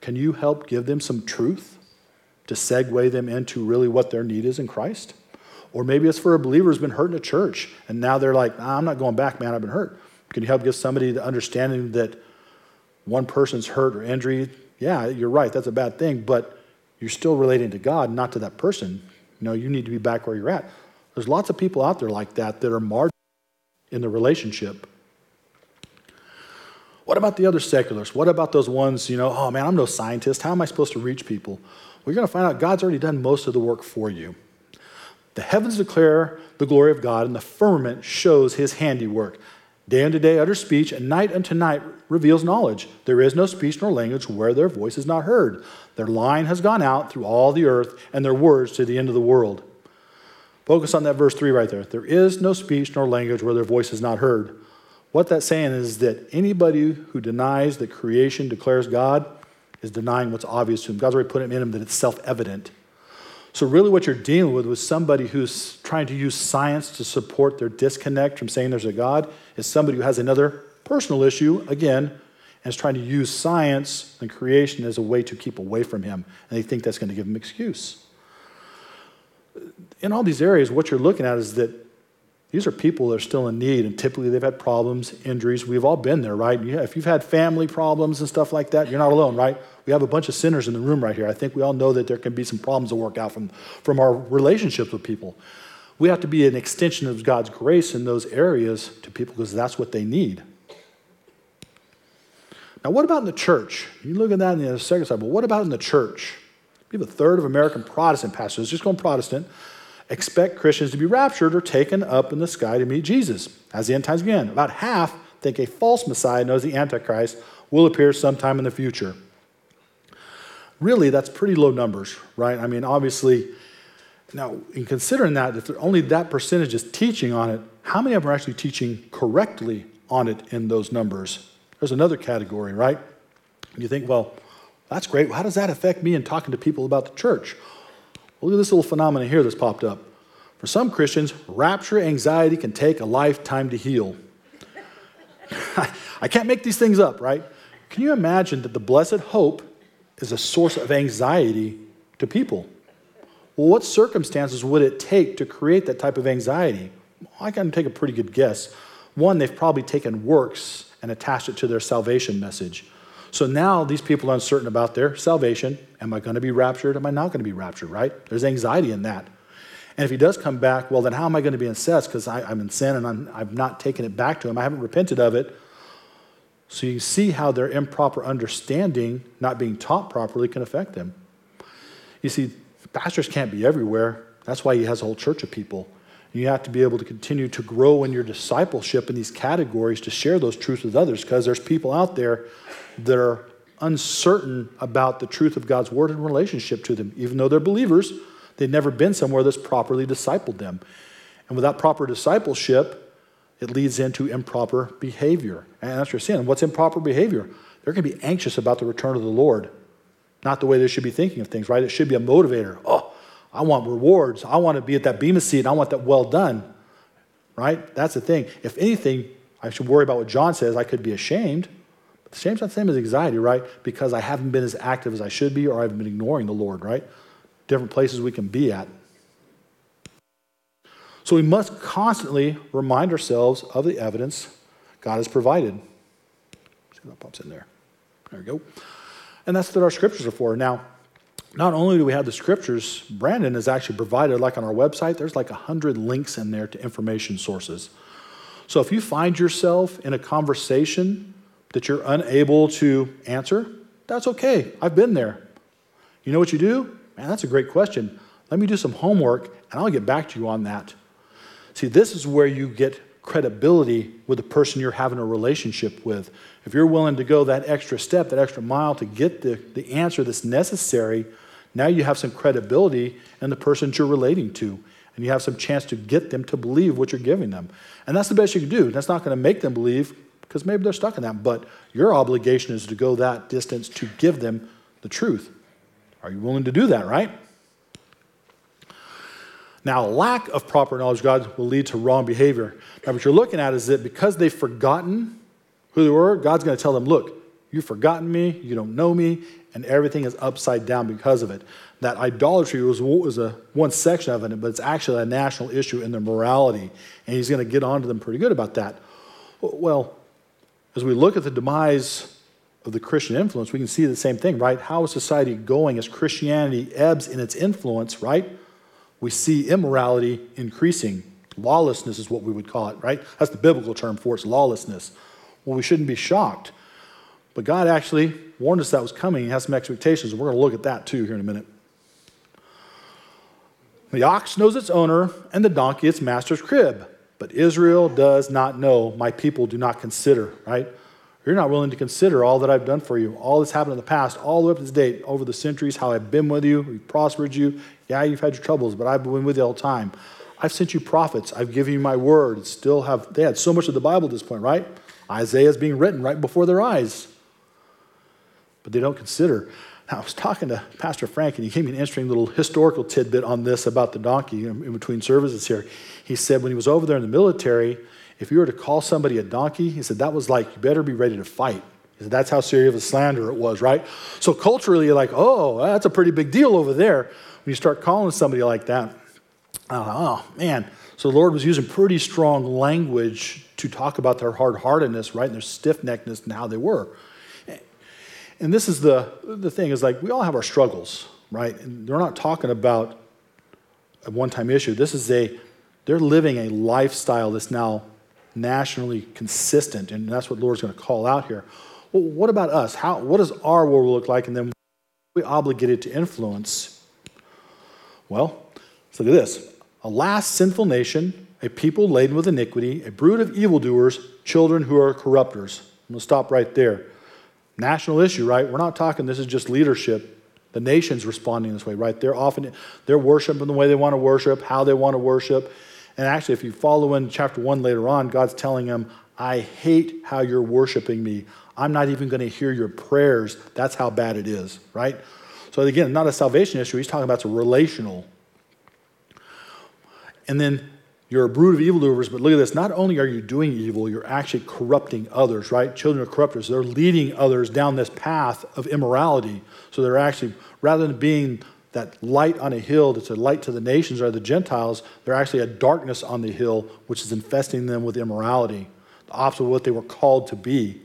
B: Can you help give them some truth to segue them into really what their need is in Christ? Or maybe it's for a believer who's been hurt in a church, and now they're like, nah, I'm not going back, man. I've been hurt. Can you help give somebody the understanding that one person's hurt or injury yeah, you're right, that's a bad thing, but you're still relating to God, not to that person. You know, you need to be back where you're at. There's lots of people out there like that that are marginal in the relationship. What about the other seculars? What about those ones, you know, oh man, I'm no scientist. How am I supposed to reach people? We're going to find out God's already done most of the work for you. The heavens declare the glory of God, and the firmament shows his handiwork. Day unto day utter speech, and night unto night reveals knowledge. There is no speech nor language where their voice is not heard. Their line has gone out through all the earth, and their words to the end of the world. Focus on that verse 3 right there. There is no speech nor language where their voice is not heard. What that's saying is that anybody who denies that creation declares God is denying what's obvious to him. God's already put it in him that it's self evident. So, really, what you're dealing with with somebody who's trying to use science to support their disconnect from saying there's a God is somebody who has another personal issue, again, and is trying to use science and creation as a way to keep away from him. And they think that's going to give him excuse. In all these areas, what you're looking at is that these are people that are still in need, and typically they've had problems, injuries. We've all been there, right? If you've had family problems and stuff like that, you're not alone, right? We have a bunch of sinners in the room right here. I think we all know that there can be some problems to work out from, from our relationships with people. We have to be an extension of God's grace in those areas to people because that's what they need. Now, what about in the church? You look at that in the second side, but what about in the church? We have a third of American Protestant pastors, just going Protestant, expect Christians to be raptured or taken up in the sky to meet Jesus as the end times begin. About half think a false Messiah, knows the Antichrist, will appear sometime in the future really that's pretty low numbers, right? I mean, obviously, now in considering that, if only that percentage is teaching on it, how many of them are actually teaching correctly on it in those numbers? There's another category, right? You think, well, that's great. How does that affect me in talking to people about the church? Look at this little phenomenon here that's popped up. For some Christians, rapture anxiety can take a lifetime to heal. *laughs* I can't make these things up, right? Can you imagine that the blessed hope is a source of anxiety to people. Well, what circumstances would it take to create that type of anxiety? I can take a pretty good guess. One, they've probably taken works and attached it to their salvation message. So now these people are uncertain about their salvation. Am I going to be raptured? Am I not going to be raptured, right? There's anxiety in that. And if he does come back, well, then how am I going to be incensed? Because I'm in sin and I'm, I've not taken it back to him. I haven't repented of it. So you see how their improper understanding, not being taught properly, can affect them. You see, pastors can't be everywhere. That's why he has a whole church of people. You have to be able to continue to grow in your discipleship in these categories to share those truths with others because there's people out there that are uncertain about the truth of God's word in relationship to them. Even though they're believers, they've never been somewhere that's properly discipled them. And without proper discipleship, it leads into improper behavior. And that's your sin. What's improper behavior? They're going to be anxious about the return of the Lord. Not the way they should be thinking of things, right? It should be a motivator. Oh, I want rewards. I want to be at that Bema seat and I want that well done. Right? That's the thing. If anything, I should worry about what John says. I could be ashamed. But shame's not the same as anxiety, right? Because I haven't been as active as I should be or I've been ignoring the Lord, right? Different places we can be at. So we must constantly remind ourselves of the evidence God has provided. See that pops in there. There we go. And that's what our scriptures are for. Now, not only do we have the scriptures, Brandon has actually provided, like on our website, there's like 100 links in there to information sources. So if you find yourself in a conversation that you're unable to answer, that's okay. I've been there. You know what you do? Man, that's a great question. Let me do some homework and I'll get back to you on that. See, this is where you get credibility with the person you're having a relationship with. If you're willing to go that extra step, that extra mile to get the, the answer that's necessary, now you have some credibility in the person you're relating to. And you have some chance to get them to believe what you're giving them. And that's the best you can do. That's not going to make them believe because maybe they're stuck in that. But your obligation is to go that distance to give them the truth. Are you willing to do that, right? Now, lack of proper knowledge of God will lead to wrong behavior. Now, what you're looking at is that because they've forgotten who they were, God's going to tell them, look, you've forgotten me, you don't know me, and everything is upside down because of it. That idolatry was, was a, one section of it, but it's actually a national issue in their morality. And he's going to get on to them pretty good about that. Well, as we look at the demise of the Christian influence, we can see the same thing, right? How is society going as Christianity ebbs in its influence, right? we see immorality increasing. Lawlessness is what we would call it, right? That's the biblical term for it, lawlessness. Well, we shouldn't be shocked. But God actually warned us that was coming. He has some expectations, we're going to look at that too here in a minute. The ox knows its owner, and the donkey its master's crib. But Israel does not know. My people do not consider, right? You're not willing to consider all that I've done for you, all that's happened in the past, all the way up to this date, over the centuries, how I've been with you, we've prospered you. Yeah, you've had your troubles, but I've been with you all the time. I've sent you prophets. I've given you my word. Still have, they had so much of the Bible at this point, right? Isaiah is being written right before their eyes. But they don't consider. Now, I was talking to Pastor Frank, and he gave me an interesting little historical tidbit on this about the donkey in between services here. He said when he was over there in the military, if you were to call somebody a donkey, he said that was like, you better be ready to fight. He said that's how serious of a slander it was, right? So culturally, you're like, oh, that's a pretty big deal over there. When you start calling somebody like that, oh, man. So the Lord was using pretty strong language to talk about their hard heartedness, right, and their stiff neckedness and how they were. And this is the, the thing is like we all have our struggles, right? And they're not talking about a one time issue. This is a, they're living a lifestyle that's now nationally consistent, and that's what Lord's going to call out here. Well, what about us? How, what does our world look like? And then we obligated to influence? Well, let's look at this. A last sinful nation, a people laden with iniquity, a brood of evildoers, children who are corrupters. I'm going to stop right there. National issue, right? We're not talking this is just leadership. The nation's responding this way, right? They're often they're worshiping the way they want to worship, how they want to worship. And actually, if you follow in chapter one later on, God's telling them, I hate how you're worshiping me. I'm not even going to hear your prayers. That's how bad it is, right? So again, not a salvation issue. He's talking about it's a relational. And then you're a brood of evildoers, but look at this. Not only are you doing evil, you're actually corrupting others, right? Children of corrupters. They're leading others down this path of immorality. So they're actually, rather than being that light on a hill that's a light to the nations or the Gentiles, they're actually a darkness on the hill, which is infesting them with immorality, the opposite of what they were called to be.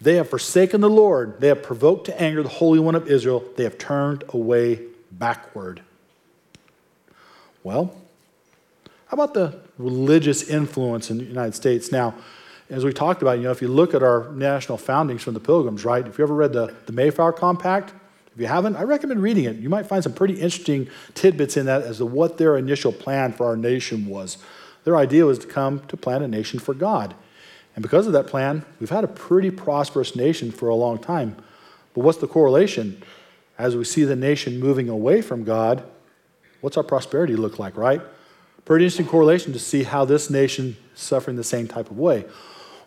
B: They have forsaken the Lord. They have provoked to anger the Holy One of Israel. They have turned away backward. Well, how about the religious influence in the United States? Now, as we talked about, you know, if you look at our national foundings from the Pilgrims, right? If you ever read the, the Mayflower Compact, if you haven't, I recommend reading it. You might find some pretty interesting tidbits in that as to what their initial plan for our nation was. Their idea was to come to plan a nation for God. And because of that plan, we've had a pretty prosperous nation for a long time. But what's the correlation? As we see the nation moving away from God, what's our prosperity look like, right? Pretty interesting correlation to see how this nation suffering the same type of way.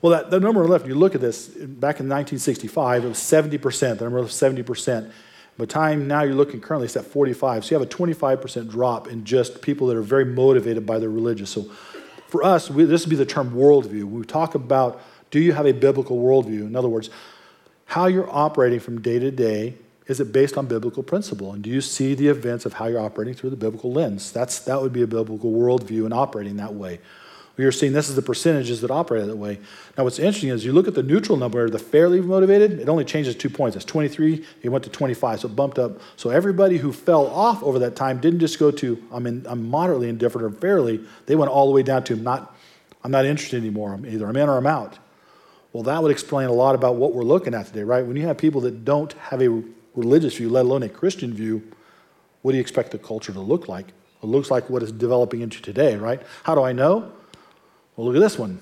B: Well, that, the number on the left, you look at this, back in 1965, it was 70%, the number was 70%. By time now you're looking currently, it's at 45. So you have a 25% drop in just people that are very motivated by their religious. So for us, we, this would be the term worldview. we talk about do you have a biblical worldview? In other words, how you're operating from day to day is it based on biblical principle? And do you see the events of how you're operating through the biblical lens? That's, that would be a biblical worldview and operating that way. We are seeing this is the percentages that operate that way. Now, what's interesting is you look at the neutral number, the fairly motivated, it only changes two points. It's 23, it went to 25, so it bumped up. So everybody who fell off over that time didn't just go to, I'm, in, I'm moderately indifferent or fairly, they went all the way down to, I'm not, I'm not interested anymore. I'm either I'm in or I'm out. Well, that would explain a lot about what we're looking at today, right? When you have people that don't have a religious view, let alone a Christian view, what do you expect the culture to look like? It looks like what is developing into today, right? How do I know? Well, look at this one.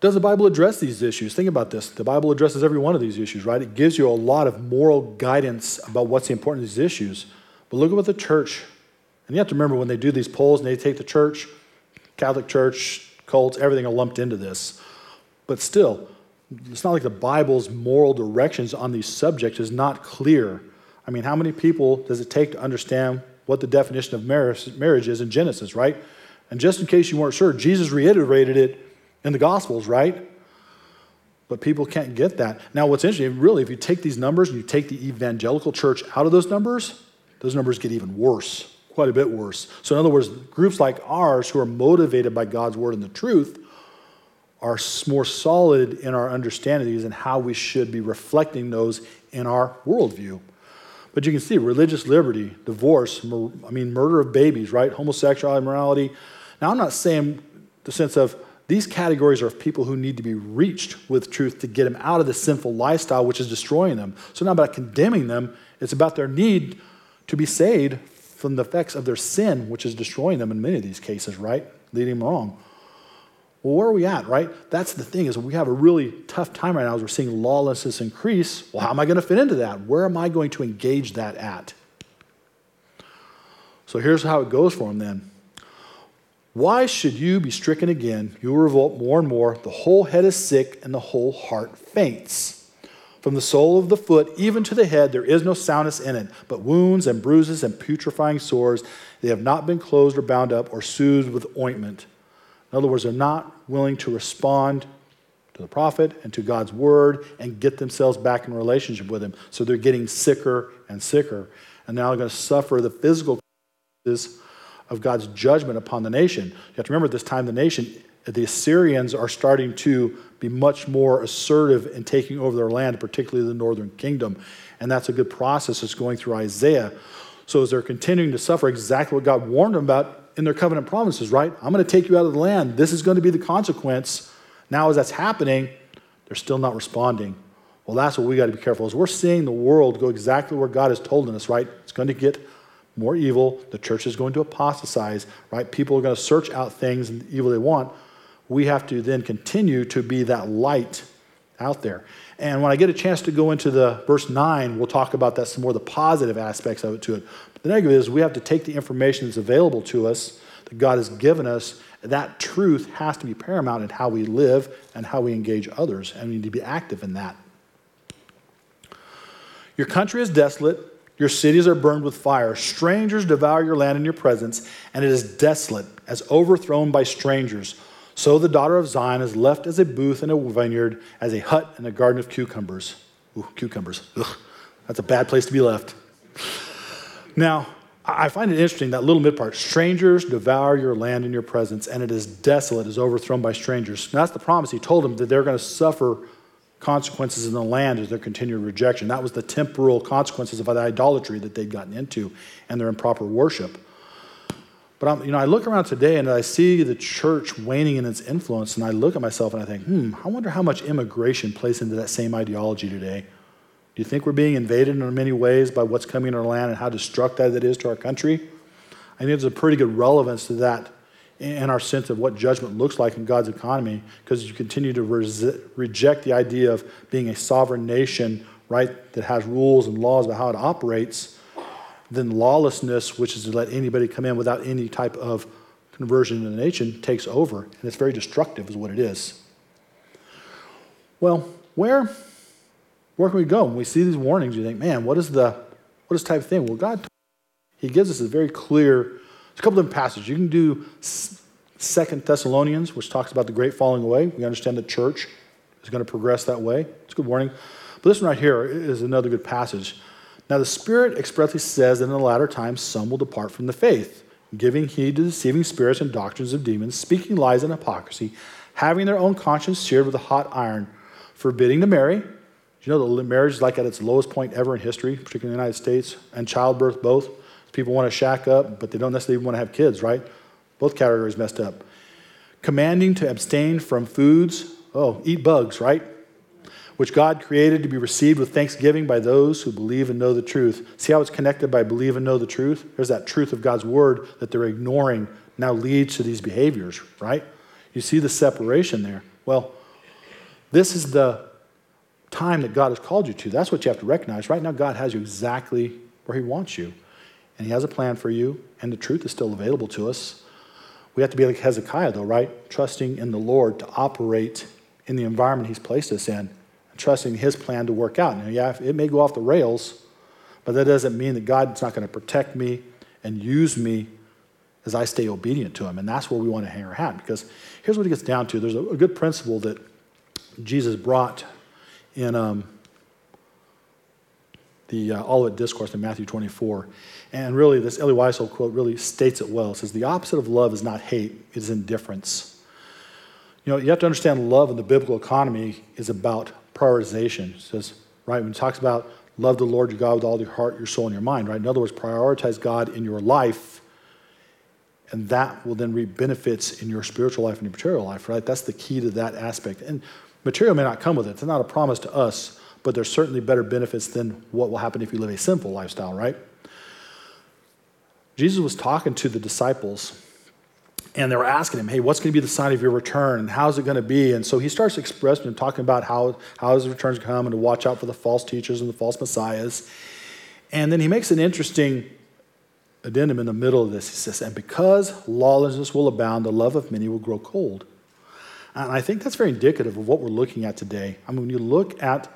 B: Does the Bible address these issues? Think about this. The Bible addresses every one of these issues, right? It gives you a lot of moral guidance about what's the importance of these issues. But look at what the church, and you have to remember when they do these polls and they take the church, Catholic Church, cults, everything are lumped into this. But still, it's not like the Bible's moral directions on these subjects is not clear. I mean, how many people does it take to understand what the definition of marriage is in Genesis, right? And just in case you weren't sure, Jesus reiterated it in the Gospels, right? But people can't get that. Now, what's interesting, really, if you take these numbers and you take the evangelical church out of those numbers, those numbers get even worse, quite a bit worse. So, in other words, groups like ours who are motivated by God's word and the truth are more solid in our understandings and how we should be reflecting those in our worldview. But you can see religious liberty, divorce, I mean, murder of babies, right? Homosexuality, immorality. Now, I'm not saying the sense of these categories are of people who need to be reached with truth to get them out of the sinful lifestyle which is destroying them. So, not about condemning them, it's about their need to be saved from the effects of their sin, which is destroying them in many of these cases, right? Leading them wrong. Well, where are we at, right? That's the thing is we have a really tough time right now as we're seeing lawlessness increase. Well, how am I going to fit into that? Where am I going to engage that at? So here's how it goes for them then. Why should you be stricken again? You will revolt more and more. The whole head is sick, and the whole heart faints. From the sole of the foot even to the head, there is no soundness in it, but wounds and bruises and putrefying sores. They have not been closed or bound up or soothed with ointment. In other words, they're not willing to respond to the prophet and to God's word and get themselves back in relationship with Him. So they're getting sicker and sicker. And now they're going to suffer the physical consequences of God's judgment upon the nation. You have to remember at this time, the nation, the Assyrians are starting to be much more assertive in taking over their land, particularly the northern kingdom. And that's a good process that's going through Isaiah. So as they're continuing to suffer exactly what God warned them about in their covenant promises, right? I'm going to take you out of the land. This is going to be the consequence. Now, as that's happening, they're still not responding. Well, that's what we got to be careful. As we're seeing the world go exactly where God has told us, right? It's going to get more evil. The church is going to apostatize, right? People are going to search out things and evil they want. We have to then continue to be that light out there. And when I get a chance to go into the verse 9, we'll talk about that some more, the positive aspects of it to it. The negative is we have to take the information that's available to us, that God has given us. That truth has to be paramount in how we live and how we engage others, and we need to be active in that. Your country is desolate your cities are burned with fire. Strangers devour your land in your presence, and it is desolate, as overthrown by strangers. So the daughter of Zion is left as a booth in a vineyard, as a hut in a garden of cucumbers. Ooh, cucumbers. Ugh, that's a bad place to be left. Now, I find it interesting that little mid part strangers devour your land in your presence, and it is desolate, is overthrown by strangers. That's the promise he told them that they're going to suffer consequences in the land as their continued rejection. That was the temporal consequences of the idolatry that they'd gotten into and their improper worship. But I'm, you know, I look around today and I see the church waning in its influence, and I look at myself and I think, hmm, I wonder how much immigration plays into that same ideology today. Do you think we're being invaded in many ways by what's coming in our land and how destructive that is to our country? I think there's a pretty good relevance to that and our sense of what judgment looks like in God's economy because you continue to reject the idea of being a sovereign nation, right, that has rules and laws about how it operates, then lawlessness, which is to let anybody come in without any type of conversion in the nation, takes over. And it's very destructive, is what it is. Well, where, where can we go? When we see these warnings, you think, man, what is the what is type of thing? Well, God, He gives us a very clear a couple different passages. You can do Second Thessalonians, which talks about the great falling away. We understand the church is going to progress that way. It's a good warning. But this one right here is another good passage. Now, the Spirit expressly says that in the latter times some will depart from the faith, giving heed to deceiving spirits and doctrines of demons, speaking lies and hypocrisy, having their own conscience seared with a hot iron, forbidding to marry. You know that marriage is like at its lowest point ever in history, particularly in the United States, and childbirth both? People want to shack up, but they don't necessarily want to have kids, right? Both categories messed up. Commanding to abstain from foods, oh, eat bugs, right? Which God created to be received with thanksgiving by those who believe and know the truth. See how it's connected by believe and know the truth? There's that truth of God's word that they're ignoring now leads to these behaviors, right? You see the separation there. Well, this is the time that God has called you to. That's what you have to recognize. Right now, God has you exactly where He wants you and He has a plan for you, and the truth is still available to us. We have to be like Hezekiah, though, right? Trusting in the Lord to operate in the environment He's placed us in, and trusting His plan to work out. Now, yeah, it may go off the rails, but that doesn't mean that God's not going to protect me and use me as I stay obedient to Him. And that's where we want to hang our hat, because here's what it gets down to. There's a good principle that Jesus brought in um, the uh, Olivet Discourse in Matthew 24. And really, this Elie Wiesel quote really states it well. It says, The opposite of love is not hate, it is indifference. You know, you have to understand love in the biblical economy is about prioritization. It says, right, when it talks about love the Lord your God with all your heart, your soul, and your mind, right? In other words, prioritize God in your life, and that will then reap benefits in your spiritual life and your material life, right? That's the key to that aspect. And material may not come with it, it's not a promise to us, but there's certainly better benefits than what will happen if you live a sinful lifestyle, right? Jesus was talking to the disciples and they were asking him, hey, what's going to be the sign of your return and how's it going to be? And so he starts expressing and talking about how, how his returns come and to watch out for the false teachers and the false messiahs. And then he makes an interesting addendum in the middle of this. He says, And because lawlessness will abound, the love of many will grow cold. And I think that's very indicative of what we're looking at today. I mean, when you look at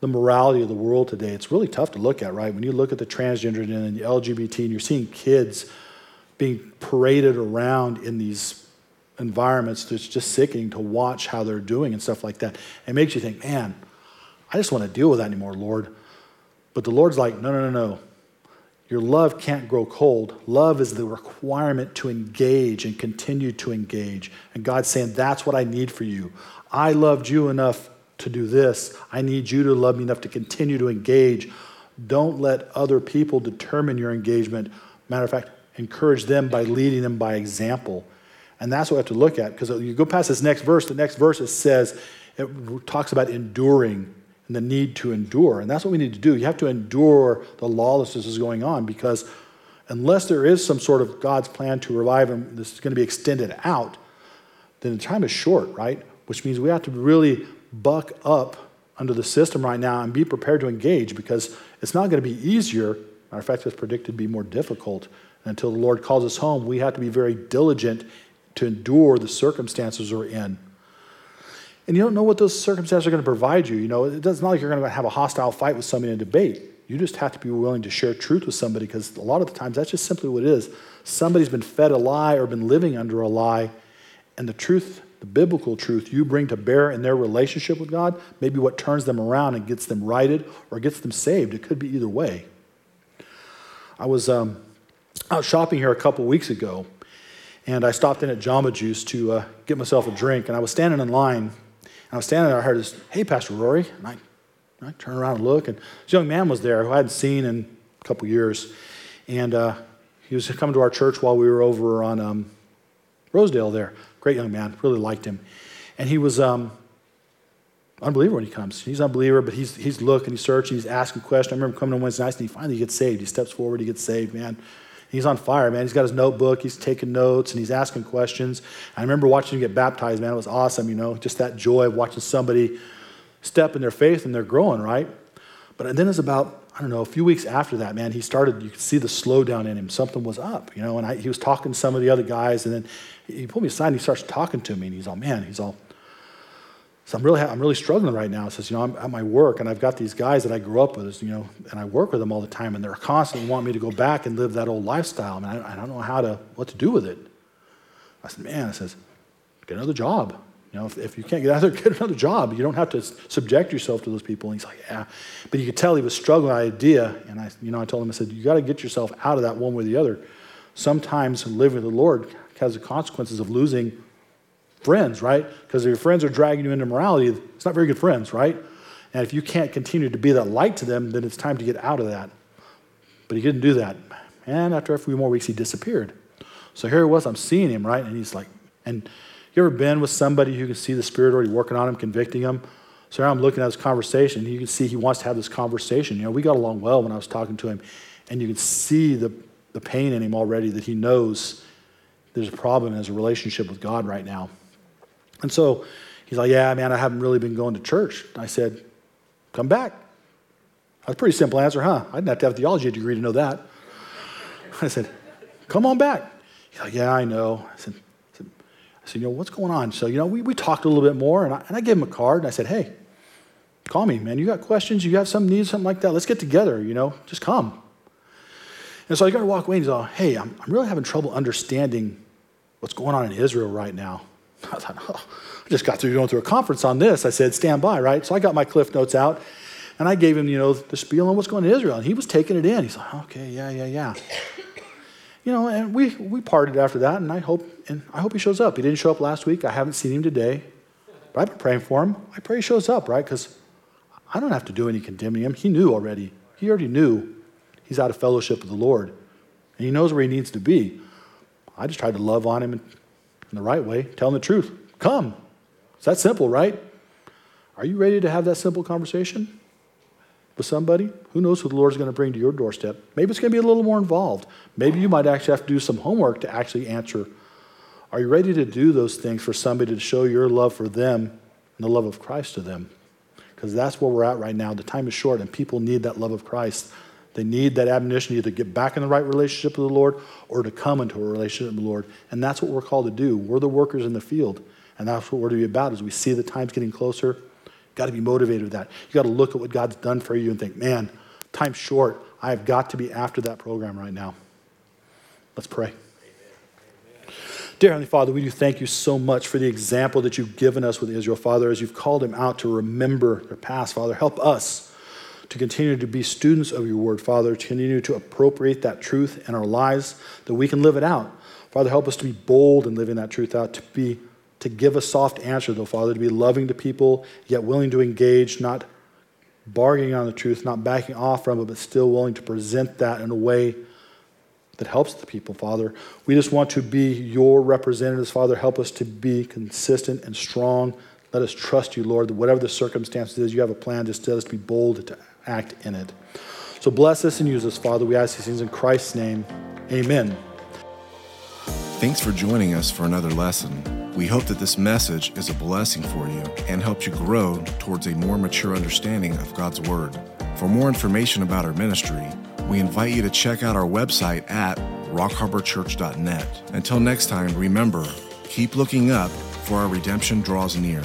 B: the morality of the world today, it's really tough to look at, right? When you look at the transgender and the LGBT, and you're seeing kids being paraded around in these environments, it's just sickening to watch how they're doing and stuff like that. It makes you think, man, I just want to deal with that anymore, Lord. But the Lord's like, no, no, no, no. Your love can't grow cold. Love is the requirement to engage and continue to engage. And God's saying, That's what I need for you. I loved you enough to do this. I need you to love me enough to continue to engage. Don't let other people determine your engagement. Matter of fact, encourage them by leading them by example. And that's what we have to look at because you go past this next verse, the next verse it says, it talks about enduring and the need to endure. And that's what we need to do. You have to endure the lawlessness is going on because unless there is some sort of God's plan to revive and this is going to be extended out, then the time is short, right? Which means we have to really buck up under the system right now and be prepared to engage because it's not going to be easier. Matter of fact, it's predicted to be more difficult. And until the Lord calls us home, we have to be very diligent to endure the circumstances we're in. And you don't know what those circumstances are going to provide you. You know, it's not like you're going to have a hostile fight with somebody in a debate. You just have to be willing to share truth with somebody because a lot of the times that's just simply what it is. Somebody's been fed a lie or been living under a lie, and the truth, the biblical truth you bring to bear in their relationship with God, maybe what turns them around and gets them righted or gets them saved. It could be either way. I was um, out shopping here a couple weeks ago, and I stopped in at Jamba Juice to uh, get myself a drink, and I was standing in line I was standing there, I heard this, hey, Pastor Rory. And I, I turned around and look, and this young man was there who I hadn't seen in a couple years. And uh, he was coming to our church while we were over on um, Rosedale there. Great young man, really liked him. And he was um, unbeliever when he comes. He's unbeliever, but he's, he's looking, he's searching, he's asking questions. I remember coming on Wednesday nights, and he finally gets saved. He steps forward, he gets saved, man. He's on fire, man. He's got his notebook, he's taking notes, and he's asking questions. I remember watching him get baptized, man. It was awesome, you know, just that joy of watching somebody step in their faith and they're growing, right? But then it's about, I don't know, a few weeks after that, man, he started, you could see the slowdown in him. Something was up, you know, and I, he was talking to some of the other guys, and then he pulled me aside and he starts talking to me, and he's all, man, he's all, so I'm really, I'm really struggling right now. It says, you know, I'm at my work and I've got these guys that I grew up with, you know, and I work with them all the time and they're constantly wanting me to go back and live that old lifestyle. And I, I don't know how to, what to do with it. I said, man, I says, get another job. You know, if, if you can't get *laughs* out there, get another job. You don't have to subject yourself to those people. And he's like, yeah. But you could tell he was struggling with idea. And I, you know, I told him, I said, you got to get yourself out of that one way or the other. Sometimes living with the Lord has the consequences of losing friends, right? Because if your friends are dragging you into morality, it's not very good friends, right? And if you can't continue to be that light to them, then it's time to get out of that. But he didn't do that. And after a few more weeks, he disappeared. So here it was, I'm seeing him, right? And he's like, and you ever been with somebody who can see the Spirit already working on him, convicting him? So here I'm looking at this conversation. You can see he wants to have this conversation. You know, we got along well when I was talking to him, and you can see the, the pain in him already that he knows there's a problem in his relationship with God right now. And so he's like, Yeah, man, I haven't really been going to church. I said, Come back. That's a pretty simple answer, huh? I didn't have to have a theology degree to know that. I said, Come on back. He's like, Yeah, I know. I said, I said, I said You know, what's going on? So, you know, we, we talked a little bit more, and I, and I gave him a card, and I said, Hey, call me, man. You got questions? You got some needs, something like that? Let's get together, you know, just come. And so I got to walk away, and he's all, Hey, I'm, I'm really having trouble understanding what's going on in Israel right now. *laughs* I thought, oh, I just got through going through a conference on this. I said, stand by, right? So I got my cliff notes out and I gave him, you know, the spiel on what's going on in Israel. And he was taking it in. He's like, okay, yeah, yeah, yeah. You know, and we, we parted after that, and I hope and I hope he shows up. He didn't show up last week. I haven't seen him today. But I've been praying for him. I pray he shows up, right? Because I don't have to do any condemning him. He knew already. He already knew he's out of fellowship with the Lord. And he knows where he needs to be. I just tried to love on him and in the right way, tell them the truth. Come. It's that simple, right? Are you ready to have that simple conversation with somebody? Who knows who the Lord's going to bring to your doorstep? Maybe it's going to be a little more involved. Maybe you might actually have to do some homework to actually answer. Are you ready to do those things for somebody to show your love for them and the love of Christ to them? Because that's where we're at right now. The time is short, and people need that love of Christ They need that admonition either to get back in the right relationship with the Lord or to come into a relationship with the Lord. And that's what we're called to do. We're the workers in the field. And that's what we're to be about as we see the times getting closer. got to be motivated with that. You got to look at what God's done for you and think, man, time's short. I've got to be after that program right now. Let's pray. Dear Heavenly Father, we do thank you so much for the example that you've given us with Israel, Father, as you've called them out to remember their past, Father. Help us to continue to be students of your word, Father, to continue to appropriate that truth in our lives, that we can live it out. Father, help us to be bold in living that truth out, to be to give a soft answer, though, Father, to be loving to people, yet willing to engage, not bargaining on the truth, not backing off from it, but still willing to present that in a way that helps the people, Father. We just want to be your representatives, Father. Help us to be consistent and strong. Let us trust you, Lord, that whatever the circumstances is, you have a plan. Just let us be bold to act in it. So bless us and use us, Father. We ask these things in Christ's name. Amen.
A: Thanks for joining us for another lesson. We hope that this message is a blessing for you and helps you grow towards a more mature understanding of God's Word. For more information about our ministry, we invite you to check out our website at rockharborchurch.net. Until next time, remember, keep looking up, for our redemption draws near.